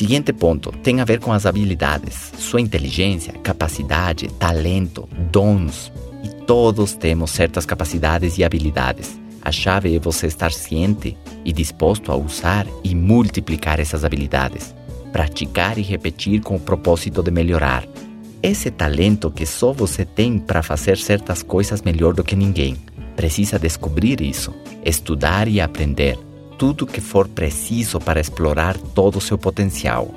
Seguinte ponto tem a ver com as habilidades, sua inteligência, capacidade, talento, dons. E todos temos certas capacidades e habilidades. A chave é você estar ciente e disposto a usar e multiplicar essas habilidades, praticar e repetir com o propósito de melhorar. Esse talento que só você tem para fazer certas coisas melhor do que ninguém. Precisa descobrir isso, estudar e aprender tudo que for preciso para explorar todo o seu potencial.